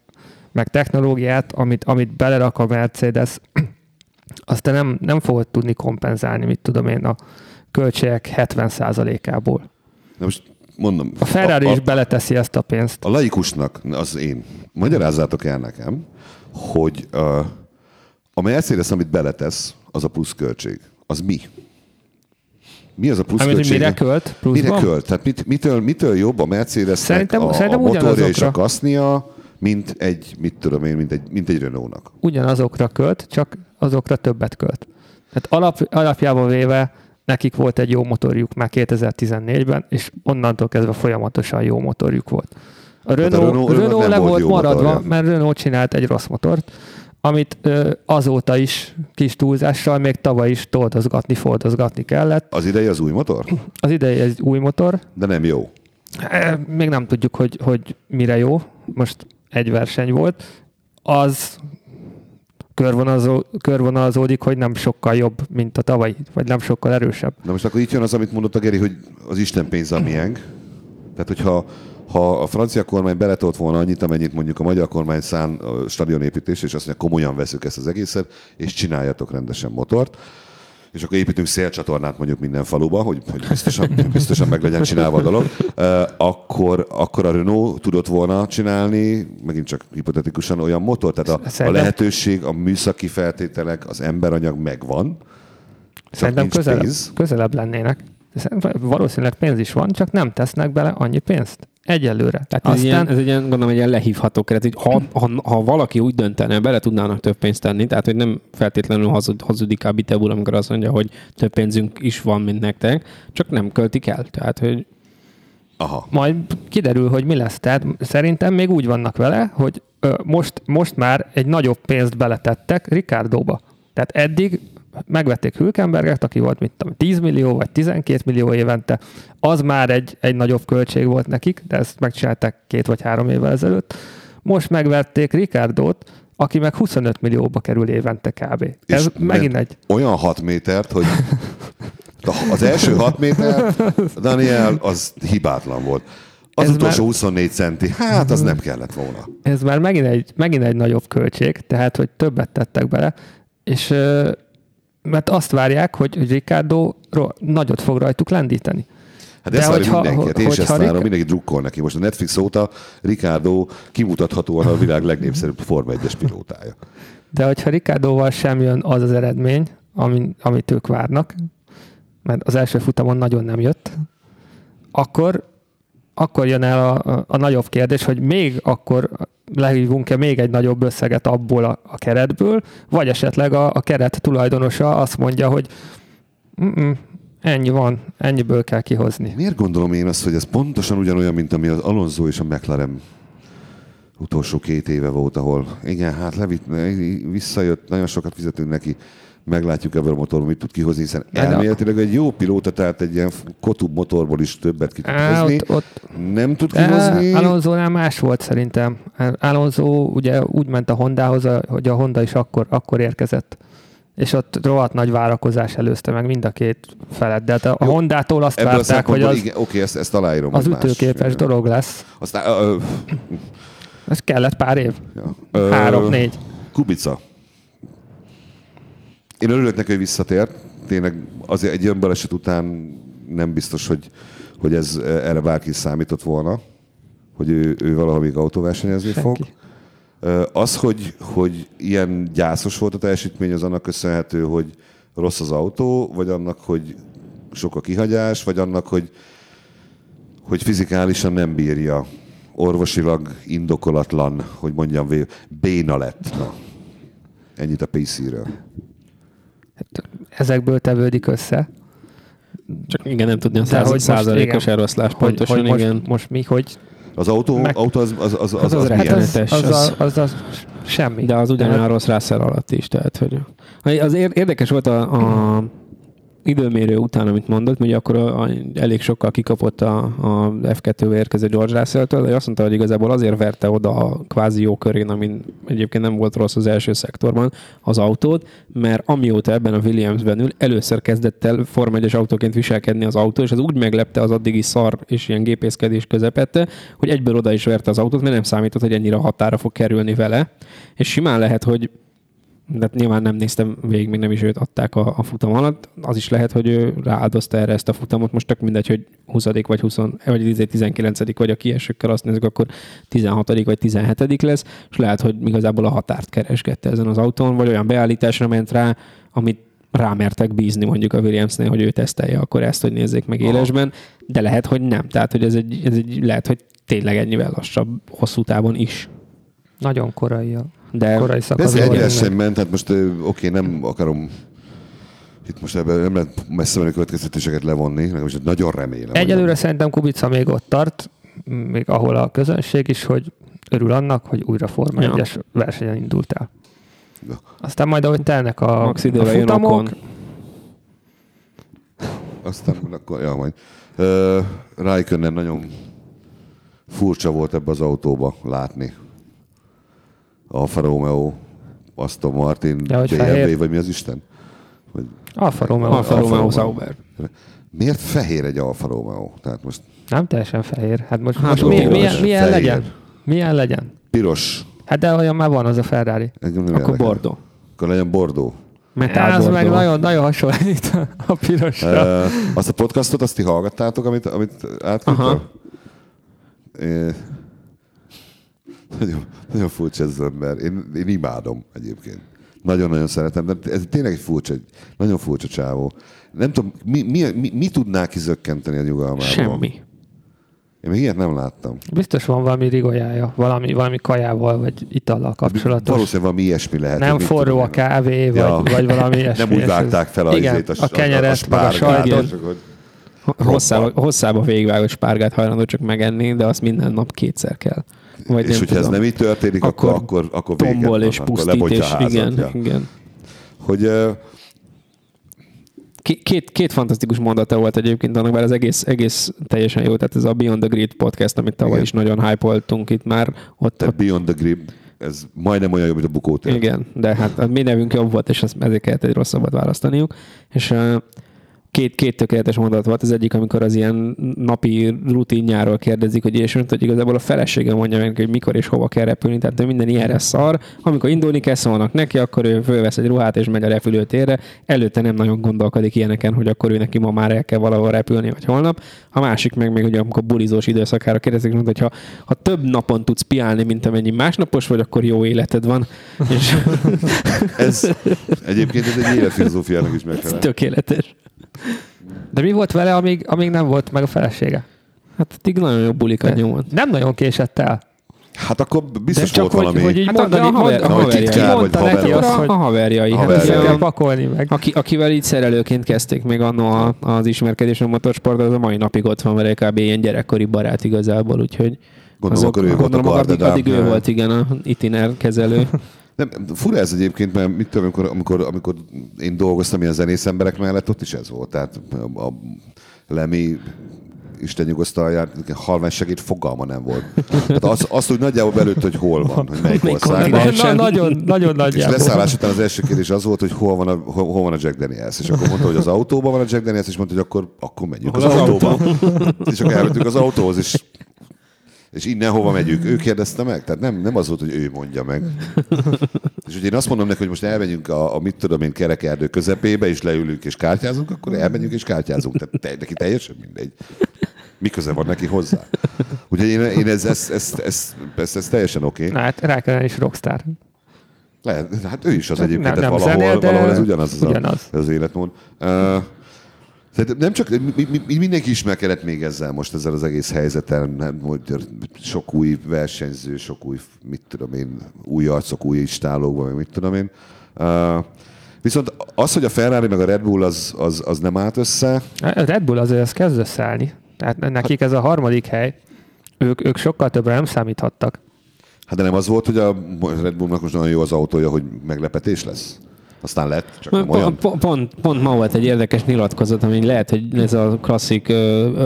meg technológiát, amit, amit belerak a Mercedes, azt te nem, nem fogod tudni kompenzálni, mit tudom én, a költségek 70%-ából. Na most mondom. A Ferrari a, is a, beleteszi ezt a pénzt. a laikusnak, az én, magyarázzátok el nekem, hogy a, a Mercedes, amit beletesz, az a pluszköltség. Az mi? Mi az a Amit hogy pluszköltség? mire költ? Mire Pluszban? költ? Tehát mit, mitől, mitől jobb a Mercedesnek Szerintem- a, szerintem a motorja és a kasznia, mint egy, mit tudom én, mint egy, mint egy Renault-nak? Ugyanazokra költ, csak azokra többet költ. Tehát alap, alapjában véve nekik volt egy jó motorjuk már 2014-ben, és onnantól kezdve folyamatosan jó motorjuk volt. A Renault, Hát a Renault- Renault, Renault le volt volt maradva, motorja. mert Renault csinált egy rossz motort, amit ö, azóta is kis túlzással, még tavaly is toldozgatni, fordozgatni kellett. Az idei az új motor? Az idei egy új motor, De nem jó. E, Még nem tudjuk, hogy, hogy mire jó. Most egy verseny volt. Az körvonalazó, körvonalazódik, hogy nem sokkal jobb, mint a tavalyi, vagy nem sokkal erősebb. Na most akkor itt jön az, amit mondott a Geri, hogy az Isten pénze a miénk. Tehát, hogyha ha a francia kormány beletolt volna annyit, amennyit mondjuk a magyar kormány szán a stadionépítés, és azt mondja, komolyan veszük ezt az egészet, és csináljatok rendesen motort, és akkor építünk szélcsatornát mondjuk minden faluba, hogy, hogy biztosan, biztosan meg legyen csinálva a dolog, akkor, akkor a Renault tudott volna csinálni, megint csak hipotetikusan olyan motor, tehát a, a lehetőség, a műszaki feltételek, az emberanyag megvan, Szerintem közelebb, pénz. közelebb lennének. Valószínűleg pénz is van, csak nem tesznek bele annyi pénzt. Egyelőre. Tehát ez, Aztán ilyen, ez egy ilyen, gondolom, egy ilyen lehívható keret. Hogy ha, ha, ha, valaki úgy döntene, bele tudnának több pénzt tenni, tehát hogy nem feltétlenül hazud, hazudik a Bitebul, amikor azt mondja, hogy több pénzünk is van, mint nektek, csak nem költik el. Tehát, hogy Aha. majd kiderül, hogy mi lesz. Tehát szerintem még úgy vannak vele, hogy ö, most, most már egy nagyobb pénzt beletettek Ricardoba. Tehát eddig megvették Hülkenberget, aki volt mit tudom, 10 millió vagy 12 millió évente, az már egy, egy nagyobb költség volt nekik, de ezt megcsinálták két vagy három évvel ezelőtt. Most megvették Ricardót, aki meg 25 millióba kerül évente kb. Ez És megint ment egy Olyan 6 métert, hogy az első 6 méter, Daniel, az hibátlan volt. Az Ez utolsó már- 24 centi, hát az nem kellett volna. ez már megint egy, megint egy nagyobb költség, tehát hogy többet tettek bele, és mert azt várják, hogy, hogy Ricardo nagyot fog rajtuk lendíteni. Hát ezt várja mindenki, hát én is ezt várom, Ric- mindenki drukkol neki. Most a Netflix óta Ricardo kimutathatóan a világ legnépszerűbb Forma 1-es pilótája. De hogyha Ricardóval sem jön az az eredmény, ami, amit ők várnak, mert az első futamon nagyon nem jött, akkor, akkor jön el a, a nagyobb kérdés, hogy még akkor lehívunk-e még egy nagyobb összeget abból a, a keretből, vagy esetleg a, a keret tulajdonosa azt mondja, hogy "Mm-mm, ennyi van, ennyiből kell kihozni. Miért gondolom én azt, hogy ez pontosan ugyanolyan, mint ami az Alonso és a McLaren utolsó két éve volt, ahol igen, hát levitt, visszajött, nagyon sokat fizetünk neki, meglátjuk ebből a motorból, mit tud kihozni, hiszen de- elméletileg egy jó pilóta, tehát egy ilyen kotub motorból is többet ki tud Á, hozni. ott, ott, Nem tud kihozni. Alonso-nál más volt szerintem. Alonso ugye úgy ment a Hondához, hogy a Honda is akkor, akkor érkezett. és ott rohadt nagy várakozás előzte meg mind a két felet. De hát a Jó, Hondától azt várták, hogy az, igen, oké, ezt, ezt aláírom. az más. ütőképes Igen. dolog lesz. Aztán, ö, ö, Ez kellett pár év. ja. Három-négy. Kubica. Én örülök neki, hogy visszatért. Tényleg azért egy önbaleset után nem biztos, hogy, hogy ez erre bárki számított volna, hogy ő, ő valaha még autóversenyezni Senki. fog. Az, hogy, hogy ilyen gyászos volt a teljesítmény, az annak köszönhető, hogy rossz az autó, vagy annak, hogy sok a kihagyás, vagy annak, hogy, hogy fizikálisan nem bírja. Orvosilag indokolatlan, hogy mondjam béna lett. Na. Ennyit a PC-ről. Ezekből tevődik össze. Csak igen, nem tudni a száz, hogy most százalékos igen, eloszlás Hogy, pontosan, hogy most, igen. most mi, hogy Az autó, Meg- autó az, az, az, az, az az, milyen? az, Rettenetes, az, az- az, az, az semmi. De az ugyanolyan rossz Russell alatt is, tehát hogy... Az ér- érdekes volt a, a időmérő után, amit mondott, hogy akkor a, a, elég sokkal kikapott a, a F2-be érkező George Russell-től, de azt mondta, hogy igazából azért verte oda a kvázi jó körén, amin egyébként nem volt rossz az első szektorban az autót, mert amióta ebben a Williamsben ül, először kezdett el Form 1 autóként viselkedni az autó, és az úgy meglepte az addigi szar és ilyen gépészkedés közepette, hogy egyből oda is verte az autót, mert nem számított, hogy ennyire határa fog kerülni vele. És simán lehet, hogy de hát nyilván nem néztem végig, még nem is őt adták a, a futam alatt. Az is lehet, hogy ő rááldozta erre ezt a futamot. Most tök mindegy, hogy 20 vagy 20, vagy 19 vagy a kiesőkkel azt nézzük, akkor 16 vagy 17 lesz, és lehet, hogy igazából a határt keresgette ezen az autón, vagy olyan beállításra ment rá, amit rámertek bízni mondjuk a Williamsnél, hogy ő tesztelje akkor ezt, hogy nézzék meg élesben, de lehet, hogy nem. Tehát, hogy ez egy, ez egy lehet, hogy tényleg ennyivel lassabb hosszú távon is. Nagyon korai a De korai ez szakaszban. sem meg. ment, tehát most oké, nem akarom itt most ebben nem lehet messze menő következtetéseket levonni, meg most nagyon remélem. Egyelőre nem. szerintem Kubica még ott tart, még ahol a közönség is, hogy örül annak, hogy újra Forma Ja. 1-es versenyen indultál. Ja. Aztán majd, ahogy telnek a, Max a futamok. Aztán akkor, ja, majd. Uh, Raikkonen nagyon furcsa volt ebbe az autóba látni. Alfa Romeo, Aston Martin, Ja, hogy BMW, fehér. vagy mi az Isten? Vagy, Alfa Romeo. Alfa Alfa Romeo Romeo. Sauber. miért fehér egy Alfa Romeo? Tehát most Nem teljesen fehér. Hát most, Hát most mi, milyen, milyen fehér. legyen? Milyen legyen? piros. Hát de olyan már van az a Ferrari. Engem nem Akkor. Bordeaux. Akkor legyen Bordó. Metál Ez meg Bordeaux. nagyon, nagyon hasonlít a pirosra. Uh, azt a podcastot, azt ti hallgattátok, amit, amit átküldtem? É, nagyon, nagyon furcsa ez az ember. Én, én imádom egyébként. Nagyon-nagyon szeretem, de ez tényleg egy furcsa, egy nagyon furcsa csávó. Nem tudom, mi, mi, mi, mi tudná kizökkenteni a nyugalmából? Semmi. Én még ilyet nem láttam. Biztos van valami rigolyája, valami, valami kajával vagy itallal kapcsolatos. Valószínűleg valami ilyesmi lehet. Nem forró tudom a kávé, vagy, Ja. vagy valami ilyesmi. Nem úgy vágták fel a, Igen, izét, a kenyeret, meg a spárgát, sajtot. Hosszába, hosszába végigvágott spárgát hajlandó csak megenni, de azt minden nap kétszer kell. Vagy és hogyha ez nem így történik, akkor, akkor, akkor véget tombol van, és akkor pusztít, és házat, igen, ja. igen. Hogy Két, két, fantasztikus mondata volt egyébként annak, mert az egész, egész teljesen jó. Tehát ez a Beyond the Grid podcast, amit tavaly Igen. is nagyon hype itt már. Ott, tehát ott Beyond the Grip, ez majdnem olyan jó, mint a bukótér. igen, de hát a mi nevünk jobb volt, és ezért kellett egy rosszabbat választaniuk. És két, két tökéletes mondat volt. Az egyik, amikor az ilyen napi rutinjáról kérdezik, hogy és mondta, hogy igazából a felesége mondja meg, hogy mikor és hova kell repülni, tehát ő minden ilyenre szar. Amikor indulni kell, szólnak neki, akkor ő fölvesz egy ruhát és megy a repülőtérre. Előtte nem nagyon gondolkodik ilyeneken, hogy akkor ő neki ma már el kell valahol repülni, vagy holnap. A másik meg még, ugye, amikor bulizós időszakára kérdezik, mondta, hogy ha, ha több napon tudsz piálni, mint amennyi másnapos vagy, akkor jó életed van. És Ez, egyébként ez egy életfilozófiának is megfelel. tökéletes. De mi volt vele, amíg, amíg nem volt meg a felesége? Hát addig nagyon jó bulikat nyomott. Nem nagyon késett el. Hát akkor biztos De csak volt hogy, valami... hogy így Hát mondani, a haver- a haverjai. titkár, vagy mondta neki haver. azt, a, hogy a haverjai. Hát haverjai. kell pakolni meg. aki, akivel így szerelőként kezdték még annó a, az ismerkedés a motorsport, az a mai napig ott van vele, kb. ilyen gyerekkori barát igazából, úgyhogy Gondolom, akkor ő volt a gondolom, addig, addig ő volt, igen, a itiner kezelő. Nem, fura ez egyébként, mert mit tudom, amikor, amikor, amikor én dolgoztam ilyen zenész emberek mellett, ott is ez volt. Tehát a, a Lemi Isten nyugosztalját, halvány segéd fogalma nem volt. Tehát az, azt úgy nagyjából belőtt, hogy hol van, hogy melyik országban. Na, nagyon, nagyon És nagyjából. leszállás után az első kérdés az volt, hogy hol van, a, hol, hol van a Jack Daniels. És akkor mondta, hogy az autóban van a Jack Daniels, és mondta, hogy akkor, akkor megyünk az, Hol az autóba. és akkor elmentünk az autóhoz, és és innen hova megyünk? Ő kérdezte meg? Tehát nem, nem az volt, hogy ő mondja meg. És hogy én azt mondom neki, hogy most elmegyünk a, a mit tudom én kerekerdő közepébe, és leülünk és kártyázunk, akkor elmegyünk és kártyázunk. Tehát te, neki teljesen mindegy. Mi köze van neki hozzá? Úgyhogy én, én ez, ez, ez, ez, ez, ez teljesen oké. Okay. Hát rá kellene is rockstar. Lehet, hát ő is az Nem- egyébként, nem tehát valahol, zenél, de valahol ez ugyanaz az, ugyanaz. A, az életmód. Uh, tehát nem csak, mi, mi, mi, mindenki ismerkedett még ezzel most, ezzel az egész helyzeten, nem, hogy sok új versenyző, sok új, mit tudom én, új arcok, új istálókban, mit tudom én. Uh, viszont az, hogy a Ferrari meg a Red Bull az, az, az nem állt össze, A Red Bull azért ez kezd összeállni. Tehát nekik ez a harmadik hely, ők, ők sokkal többre nem számíthattak. hát de nem az volt, hogy a Red Bullnak most olyan jó az autója, hogy meglepetés lesz? Aztán lett, csak nem olyan. Pont, pont, pont ma volt egy érdekes nyilatkozat, ami lehet, hogy ez a klasszik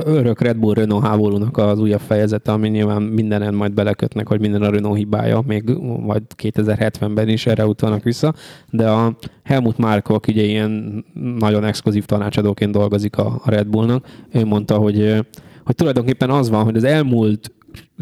örök Red Bull Renault háborúnak az újabb fejezete, ami nyilván mindenen majd belekötnek, hogy minden a Renault hibája, még majd 2070-ben is erre utalnak vissza, de a Helmut Marko, aki ugye ilyen nagyon exkluzív tanácsadóként dolgozik a, Red Bullnak, ő mondta, hogy, hogy tulajdonképpen az van, hogy az elmúlt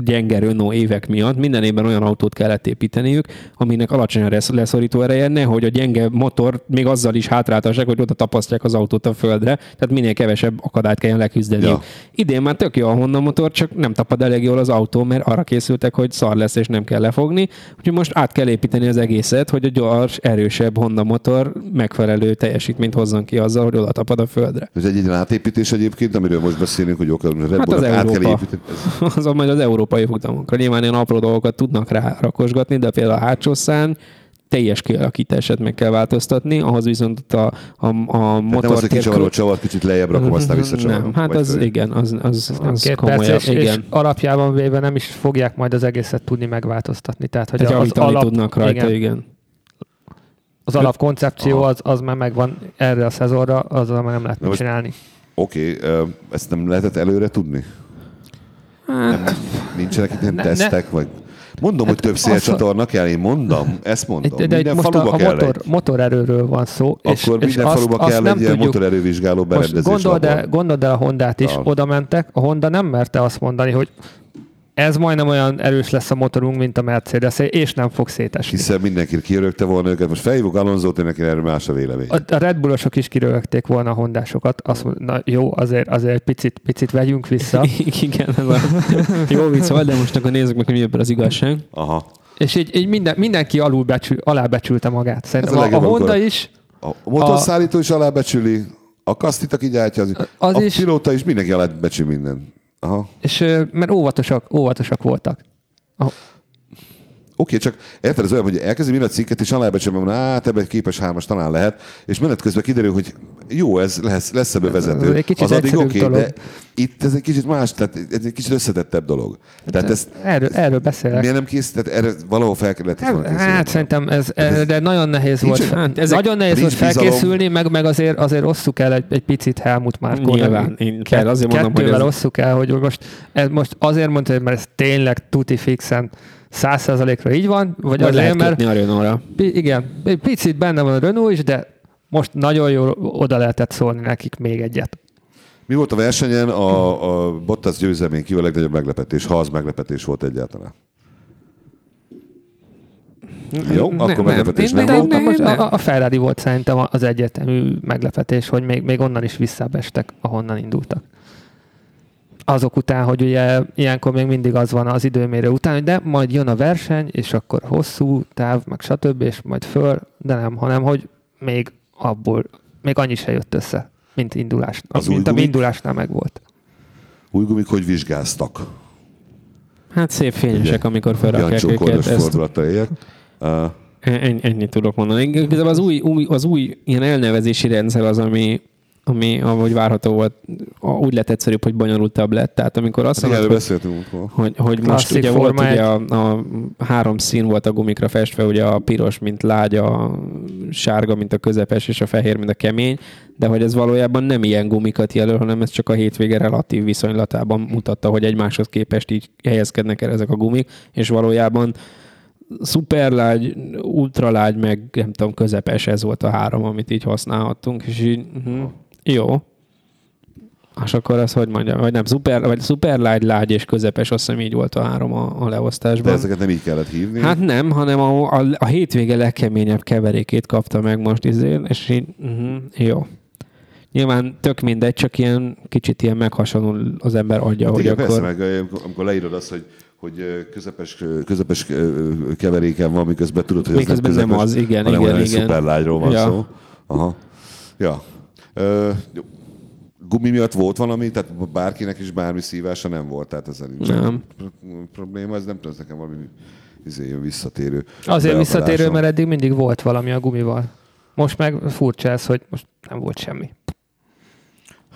gyenge Renault évek miatt minden évben olyan autót kellett építeniük, aminek alacsony a lesz- leszorító ereje, nehogy a gyenge motor még azzal is hátráltassák, hogy oda tapasztják az autót a földre, tehát minél kevesebb akadályt kelljen leküzdeni. Ja. Idén már tök jó a Honda motor, csak nem tapad elég jól az autó, mert arra készültek, hogy szar lesz és nem kell lefogni. Úgyhogy most át kell építeni az egészet, hogy a gyors, erősebb Honda motor megfelelő teljesítményt hozzon ki azzal, hogy oda tapad a földre. Ez egy ilyen átépítés egyébként, amiről most beszélünk, hogy oké, Hát az át kell Európa. építeni. Ez- azon majd az európai futamokra. Nyilván ilyen apró dolgokat tudnak rá rakosgatni, de például a hátsó szán teljes kialakítását meg kell változtatni, ahhoz viszont ott a, a, a Tehát nem az, motor hogy kicsavarod, csavar, kicsit lejjebb rakom, aztán visszacsavarom. Nem, hát az föl. igen, az, az, az Két komolyabb. perc, és, és igen. alapjában véve nem is fogják majd az egészet tudni megváltoztatni. Tehát, hogy Tehát az alap, tudnak rajta, igen, igen. az alapkoncepció az, az már megvan erre a szezonra, azzal már nem lehet Na csinálni. Oké, ö, ezt nem lehetett előre tudni? Nem, nincsenek itt ilyen Ne- ne- tesztek, vagy... Mondom, hogy több azt- szélcsatorna kell, én mondom, ezt mondom. De, de itt minden most faluba a kell motor, egy. motorerőről van szó. és, Akkor és minden faluba kell nem egy ilyen motorerővizsgáló Most berendezés. gondold el, gondold el a Hondát is, Ja. oda mentek, a Honda nem merte azt mondani, hogy ez majdnem olyan erős lesz a motorunk, mint a mercedes és nem fog szétesni. Hiszen mindenki kirögte volna őket. Most felhívjuk Alonzót, én neki erről más a vélemény. A, a Red Bullosok is kirögték volna a hondásokat. Azt mondja, na jó, azért, azért egy picit, picit vegyünk vissza. igen, ez a jó vicc volt, de most akkor nézzük meg, hogy mi ebben az igazság. Aha. És így, így minden, mindenki alul becsül, alábecsülte magát. Szerintem a a, a, Honda is, A motorszállító is alábecsüli, a kasztit, aki gyártja, az, Az a is- pilóta is mindenki alábecsül minden. Aha. és mert óvatosak, óvatosak voltak. Oké, csak érted, ez olyan, hogy elkezdi a cikket, és alábecsülöm, hogy hát ebben egy képes hármas talán lehet, és menet közben kiderül, hogy jó, ez lesz, lesz ebből vezető. Egy kicsit az addig oké, dolog. de itt ez egy kicsit más, tehát ez egy kicsit összetettebb dolog. Tehát ezt Erről, erről beszélek. miért nem kész, tehát erre valahol fel kellett volna Hát, készülni. hát szerintem ez, ez de nagyon nehéz Nincs- volt. hát ezek- nagyon nehéz volt felkészülni, meg, meg azért, azért osszuk el egy, egy picit Helmut Márkó. Nyilván, én kell, azért mondom, hogy Kettővel ez- osszuk el, hogy most, ez most azért mondta, hogy mert ez tényleg tuti fixen száz százalékra így van, vagy, Vagy azért, lehet mert a Renault-ra. igen, egy picit benne van a Renault is, de most nagyon jól oda lehetett szólni nekik még egyet. Mi volt a versenyen a, a Bottas győzelmén kívül a legnagyobb meglepetés, ha az meglepetés volt egyáltalán? Jó, Nem, akkor nem. meglepetés nem de- volt. De most nem. a, a Ferrari volt szerintem az egyetemű meglepetés, hogy még, még onnan is visszabestek, ahonnan indultak. Azok után, hogy ugye ilyenkor még mindig az van az időmérő után, hogy de majd jön a verseny, és akkor hosszú táv, meg stb., és majd föl, de nem, hanem hogy még abból, még annyi se jött össze, mint indulás, Az mint ami indulásnál meg volt. Új gumik hogy vizsgáztak? Hát szép fényesek, amikor felrakják őket. Ezt éljek. Uh, Ennyi, ennyit tudok mondani. Igazából az új, új, az új ilyen elnevezési rendszer az, ami, ami ahogy várható volt, úgy lett egyszerűbb, hogy bonyolultabb lett. Tehát amikor azt Hát mondod, hogy beszéltünk hogy, hogy most ugye volt Forma ugye a, a, három szín volt a gumikra festve, ugye a piros, mint lágy, a sárga, mint a közepes, és a fehér, mint a kemény, de hogy ez valójában nem ilyen gumikat jelöl, hanem ez csak a hétvége relatív viszonylatában mutatta, hogy egymáshoz képest így helyezkednek el ezek a gumik, és valójában szuperlágy, ultralágy, meg nem tudom, közepes, ez volt a három, amit így használhattunk, és így, uh-huh, jó. És akkor az, hogy mondjam, vagy nem, szuper, vagy szuperlágy, lágy és közepes, azt hiszem így volt a három a, a De leosztásban. ezeket nem így kellett hívni. Hát nem, hanem a, a, a hétvége legkeményebb keverékét kapta meg most izén, és így, uh-huh, jó. Nyilván tök mindegy, csak ilyen kicsit ilyen meghasonul az ember adja, Hát hogy igen, akkor... persze, meg ö, amikor leírod azt, hogy hogy ö, közepes, ö, közepes keveréken van, miközben tudod, hogy Miközben ez nem közepes, az, igen, hanem igen, olyan igen. szuperlágyról van Ja. szó. Aha. Ja. Gumi miatt volt valami, tehát bárkinek is bármi szívása nem volt, tehát ezzel nincs Nem. pro- probléma, ez nem tudom, ez nekem valami izé, visszatérő. Azért visszatérő, mert eddig mindig volt valami a gumival. Most meg furcsa ez, hogy most nem volt semmi.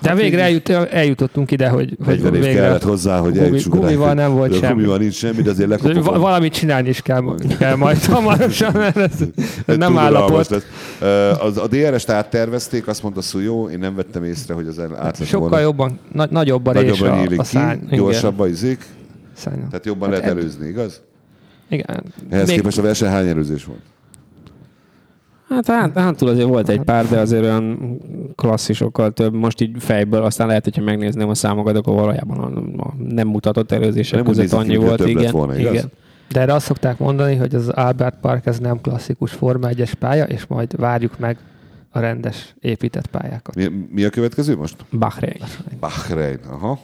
De Hát végre eljut, eljutottunk ide, hogy, hogy 40 év végre kellett hozzá, hogy gumi, eljutsunk gumival nem volt De semmi. Gumival nincs semmi, de azért lekopogom. va- valamit csinálni is kell, kell majd hamarosan, mert ez, nem állapot. lesz. Az, a DRS-t áttervezték, azt mondta Szújó, én nem vettem észre, hogy az el- át lett Sokkal volna. jobban, na, nagyobb a Nagyobban a, a ki, szány. gyorsabb a izék, Szányon. tehát jobban Hát lehet előzni, igaz? Igen. Ehhez Még- képest a verseny hány előzés volt? Hát, hát, hát túl azért volt egy pár, de azért olyan klasszisokkal több. Most így fejből, aztán lehet, hogyha megnézném a számokat, akkor valójában a, a nem mutatott előzések Nem között annyi volt. több Igen, volna, igaz? igen. De erre azt szokták mondani, hogy az Albert Park ez nem klasszikus Forma 1-es pálya, és majd várjuk meg a rendes épített pályákat. Mi, mi a következő most? Bahrein. Bahrein, aha.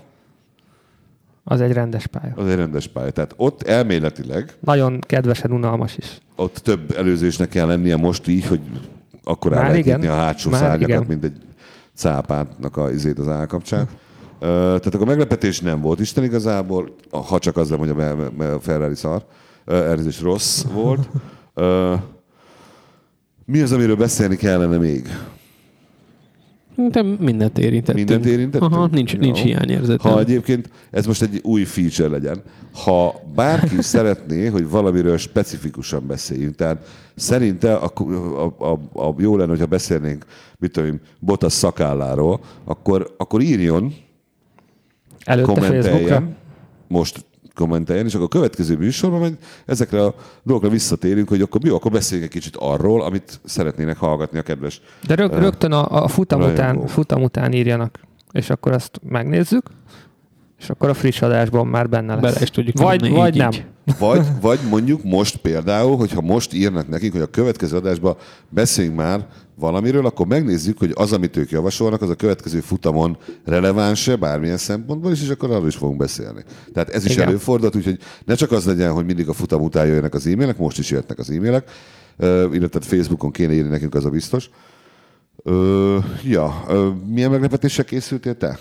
Az egy rendes pálya. Az egy rendes pálya. Tehát ott elméletileg, Nagyon kedvesen unalmas is. ott több előzésnek kell lennie most így, hogy akkor el lehet nyitni a hátsó Már szárnyakat, igen. mint egy cápátnak a izét az állkapcsán. Tehát akkor meglepetés nem volt Isten igazából, ha csak az nem, hogy a Ferrari szar, Ö, elnézést rossz volt. Mi az, amiről beszélni kellene még? De mindent érintettünk. Mindent érintettünk? Aha, nincs, nincs Jó. hiányérzet. Ha egyébként ez most egy új feature legyen, ha bárki szeretné, hogy valamiről specifikusan beszéljünk, tehát szerinte a, a, a, a jó lenne, hogyha beszélnénk, mit tudom én, Bottas szakálláról, akkor, akkor írjon, Előtte Facebookra. most kommenteljen, és akkor a következő műsorban meg ezekre a dolgokra visszatérünk, hogy akkor jó, akkor beszéljünk egy kicsit arról, amit szeretnének hallgatni a kedves De rög, rögtön a, a futam, után, futam után írjanak, és akkor azt megnézzük, és akkor a friss adásban már benne lesz. Bele is tudjuk vagy, adni, vagy így, nem. így. Vagy, vagy mondjuk most például, hogyha most írnak nekik, hogy a következő adásban beszéljünk már valamiről, akkor megnézzük, hogy az, amit ők javasolnak, az a következő futamon releváns-e bármilyen szempontból is, és akkor arról is fogunk beszélni. Tehát ez is Igen. előfordult, úgyhogy ne csak az legyen, hogy mindig a futam után jöjjenek az e-mailek, most is jöhetnek az e-mailek, illetve Facebookon kéne írni nekünk, az a biztos. Ö, ja, ö, milyen meglepetéssel készültél te?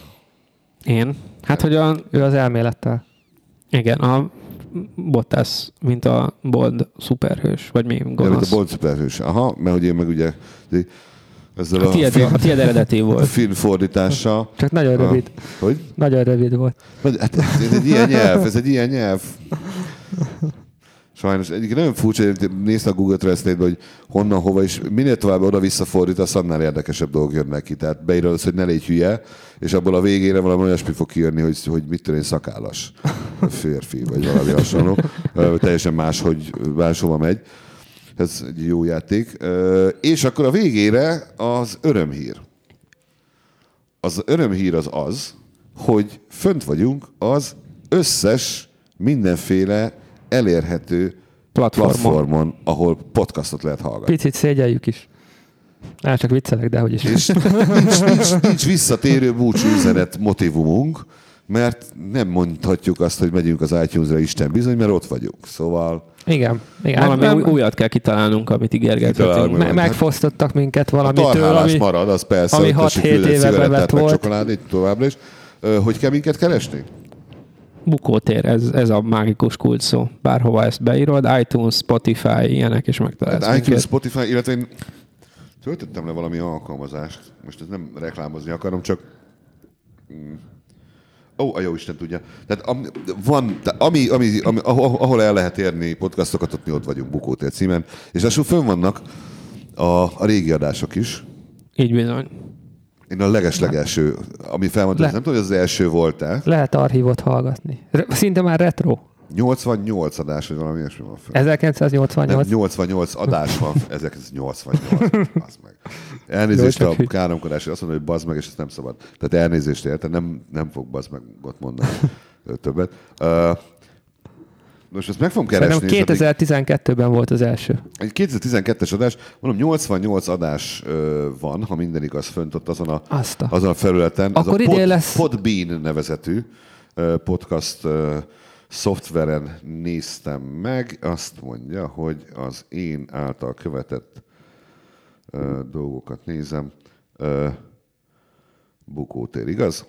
Én? Hát, hogy a, Ő az elmélettel. igen, a Bottas, mint a bold szuperhős, vagy mi Ja, mint gonosz. a Bolt Superhős. Aha, mert hogy én meg ugye ezzel A a, tiéd, film, a tiéd eredeti a volt. film fordítással. Csak nagyon rövid. Hogy? Nagyon rövid volt. Hát ez egy ilyen nyelv, ez egy ilyen nyelv. Sajnos egyik nagyon furcsa, hogy nézd a Google Translate-be, hogy honnan, hova, és minél tovább oda-vissza fordítasz, annál érdekesebb dolgok jönnek ki. Tehát beírod azt, hogy ne légy hülye, és abból a végére valami olyasmi fog kijönni, hogy, hogy mit tudom én, szakállas férfi, vagy valami hasonló. Teljesen más, hogy máshova megy. Ez egy jó játék. És akkor a végére az örömhír. Az örömhír az az, hogy fönt vagyunk az összes mindenféle elérhető Platformon. platformon, ahol podcastot lehet hallgatni. Picit szégyeljük is. Á, csak viccelek, de hogy is. És nincs, nincs, nincs visszatérő búcsú üzenet motivumunk, mert nem mondhatjuk azt, hogy megyünk az iTunes-ra Isten bizony, mert ott vagyunk. Szóval Igen. igen. Valami új, újat kell kitalálnunk, amit. Kitalálunk. me- megfosztottak minket a valamitől, ami... marad, az persze, ami hogy tessék 6-7 küldeni éve bevett volt. csokoládét továbbra is. Hogy kell minket keresni? Bukótér, ez, ez a mágikus kulcs szó. Bárhova ezt beírod, iTunes, Spotify, ilyenek, és megtalálsz Hát iTunes. Spotify, illetve én töltöttem le valami alkalmazást, most ezt nem reklámozni akarom, csak mm. Ó, oh, a jó Isten tudja. Tehát am, van, tehát ami, ami, ami, ahol el lehet érni podcastokat, ott mi ott vagyunk Bukótér címen. És lassul fönn vannak a, a régi adások is. Így bizony. Én a leges-legelső, ami felmondta, Le- nem tudom, hogy az első volt-e. Lehet archívot hallgatni. Szinte már retro. 88 adás, vagy valami ilyesmi van fel. Nem, 1988. 88 adás van, 1988, az meg. Elnézést Jó, a káromkodásra, azt mondom, hogy bazd meg, és ezt nem szabad. Tehát elnézést érte, nem, nem fog bazd meg ott mondani többet. Uh, most ezt meg fogom keresni. Szerintem és addig- 2012-ben volt az első. Egy 2012-es adás, mondom, 88 adás van, ha minden igaz, fönt ott azon a, Azt a- azon a felületen. Ez Akkor a idén lesz- Podbean nevezetű podcast szoftveren néztem meg. Azt mondja, hogy az én által követett ö, dolgokat nézem. Ö, Bukótér, igaz?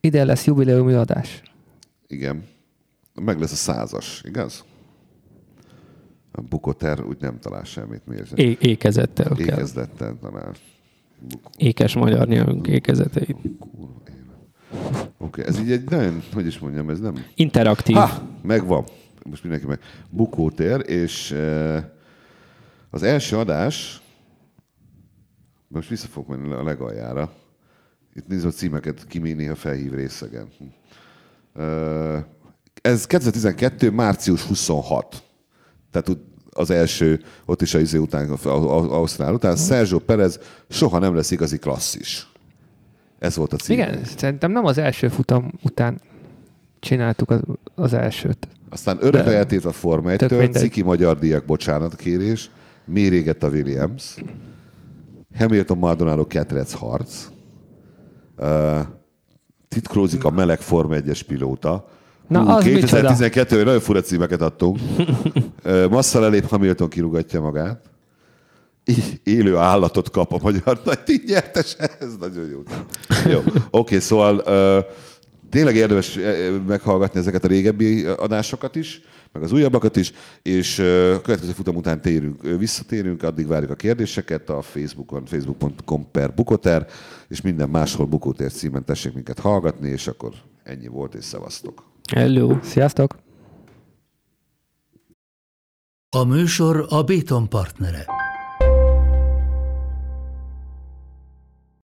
Ide lesz jubileumi adás. Igen. Meg lesz a százas, igaz? A Bukoter úgy nem talál semmit. Miért? É- ékezettel kell. Ékezdetten talál. Ékes magyar nyelvünk ékezeteit. Oké, okay, ez így egy nagyon, hogy is mondjam, ez nem... Interaktív. Ha, megvan. Most mindenki meg. Bukótér, és eh, az első adás, most vissza fogok menni a legaljára. Itt nézem a címeket, ki még néha felhív részegen. Eh, Ez 2012. március 26. Tehát az első, ott is a izé után, Ausztrál után, Sergio Perez soha nem lesz igazi klasszis. Ez volt a cím. Igen, szerintem nem az első futam után csináltuk az, az elsőt. Aztán örökre eltét a Forma tök 1 mindegy. ciki magyar díjak bocsánatkérés, mérégett a Williams, Hamilton Maldonado ketrec harc, uh, titkrózik a meleg Forma 1-es pilóta, Na, az 2012 nagyon fura címeket adtunk. Masszal elép Hamilton kirúgatja magát. Élő állatot kap a magyar nagy díj nyertese. Ez nagyon jó. Jó, oké, okay, szóval uh, tényleg érdemes meghallgatni ezeket a régebbi adásokat is, meg az újabbakat is, és a következő futam után térünk, visszatérünk, addig várjuk a kérdéseket a Facebookon, facebook.com per Bukoter, és minden máshol Bukótér címen tessék minket hallgatni, és akkor ennyi volt, és szevasztok. Hello. Sziasztok! A műsor a Béton partnere.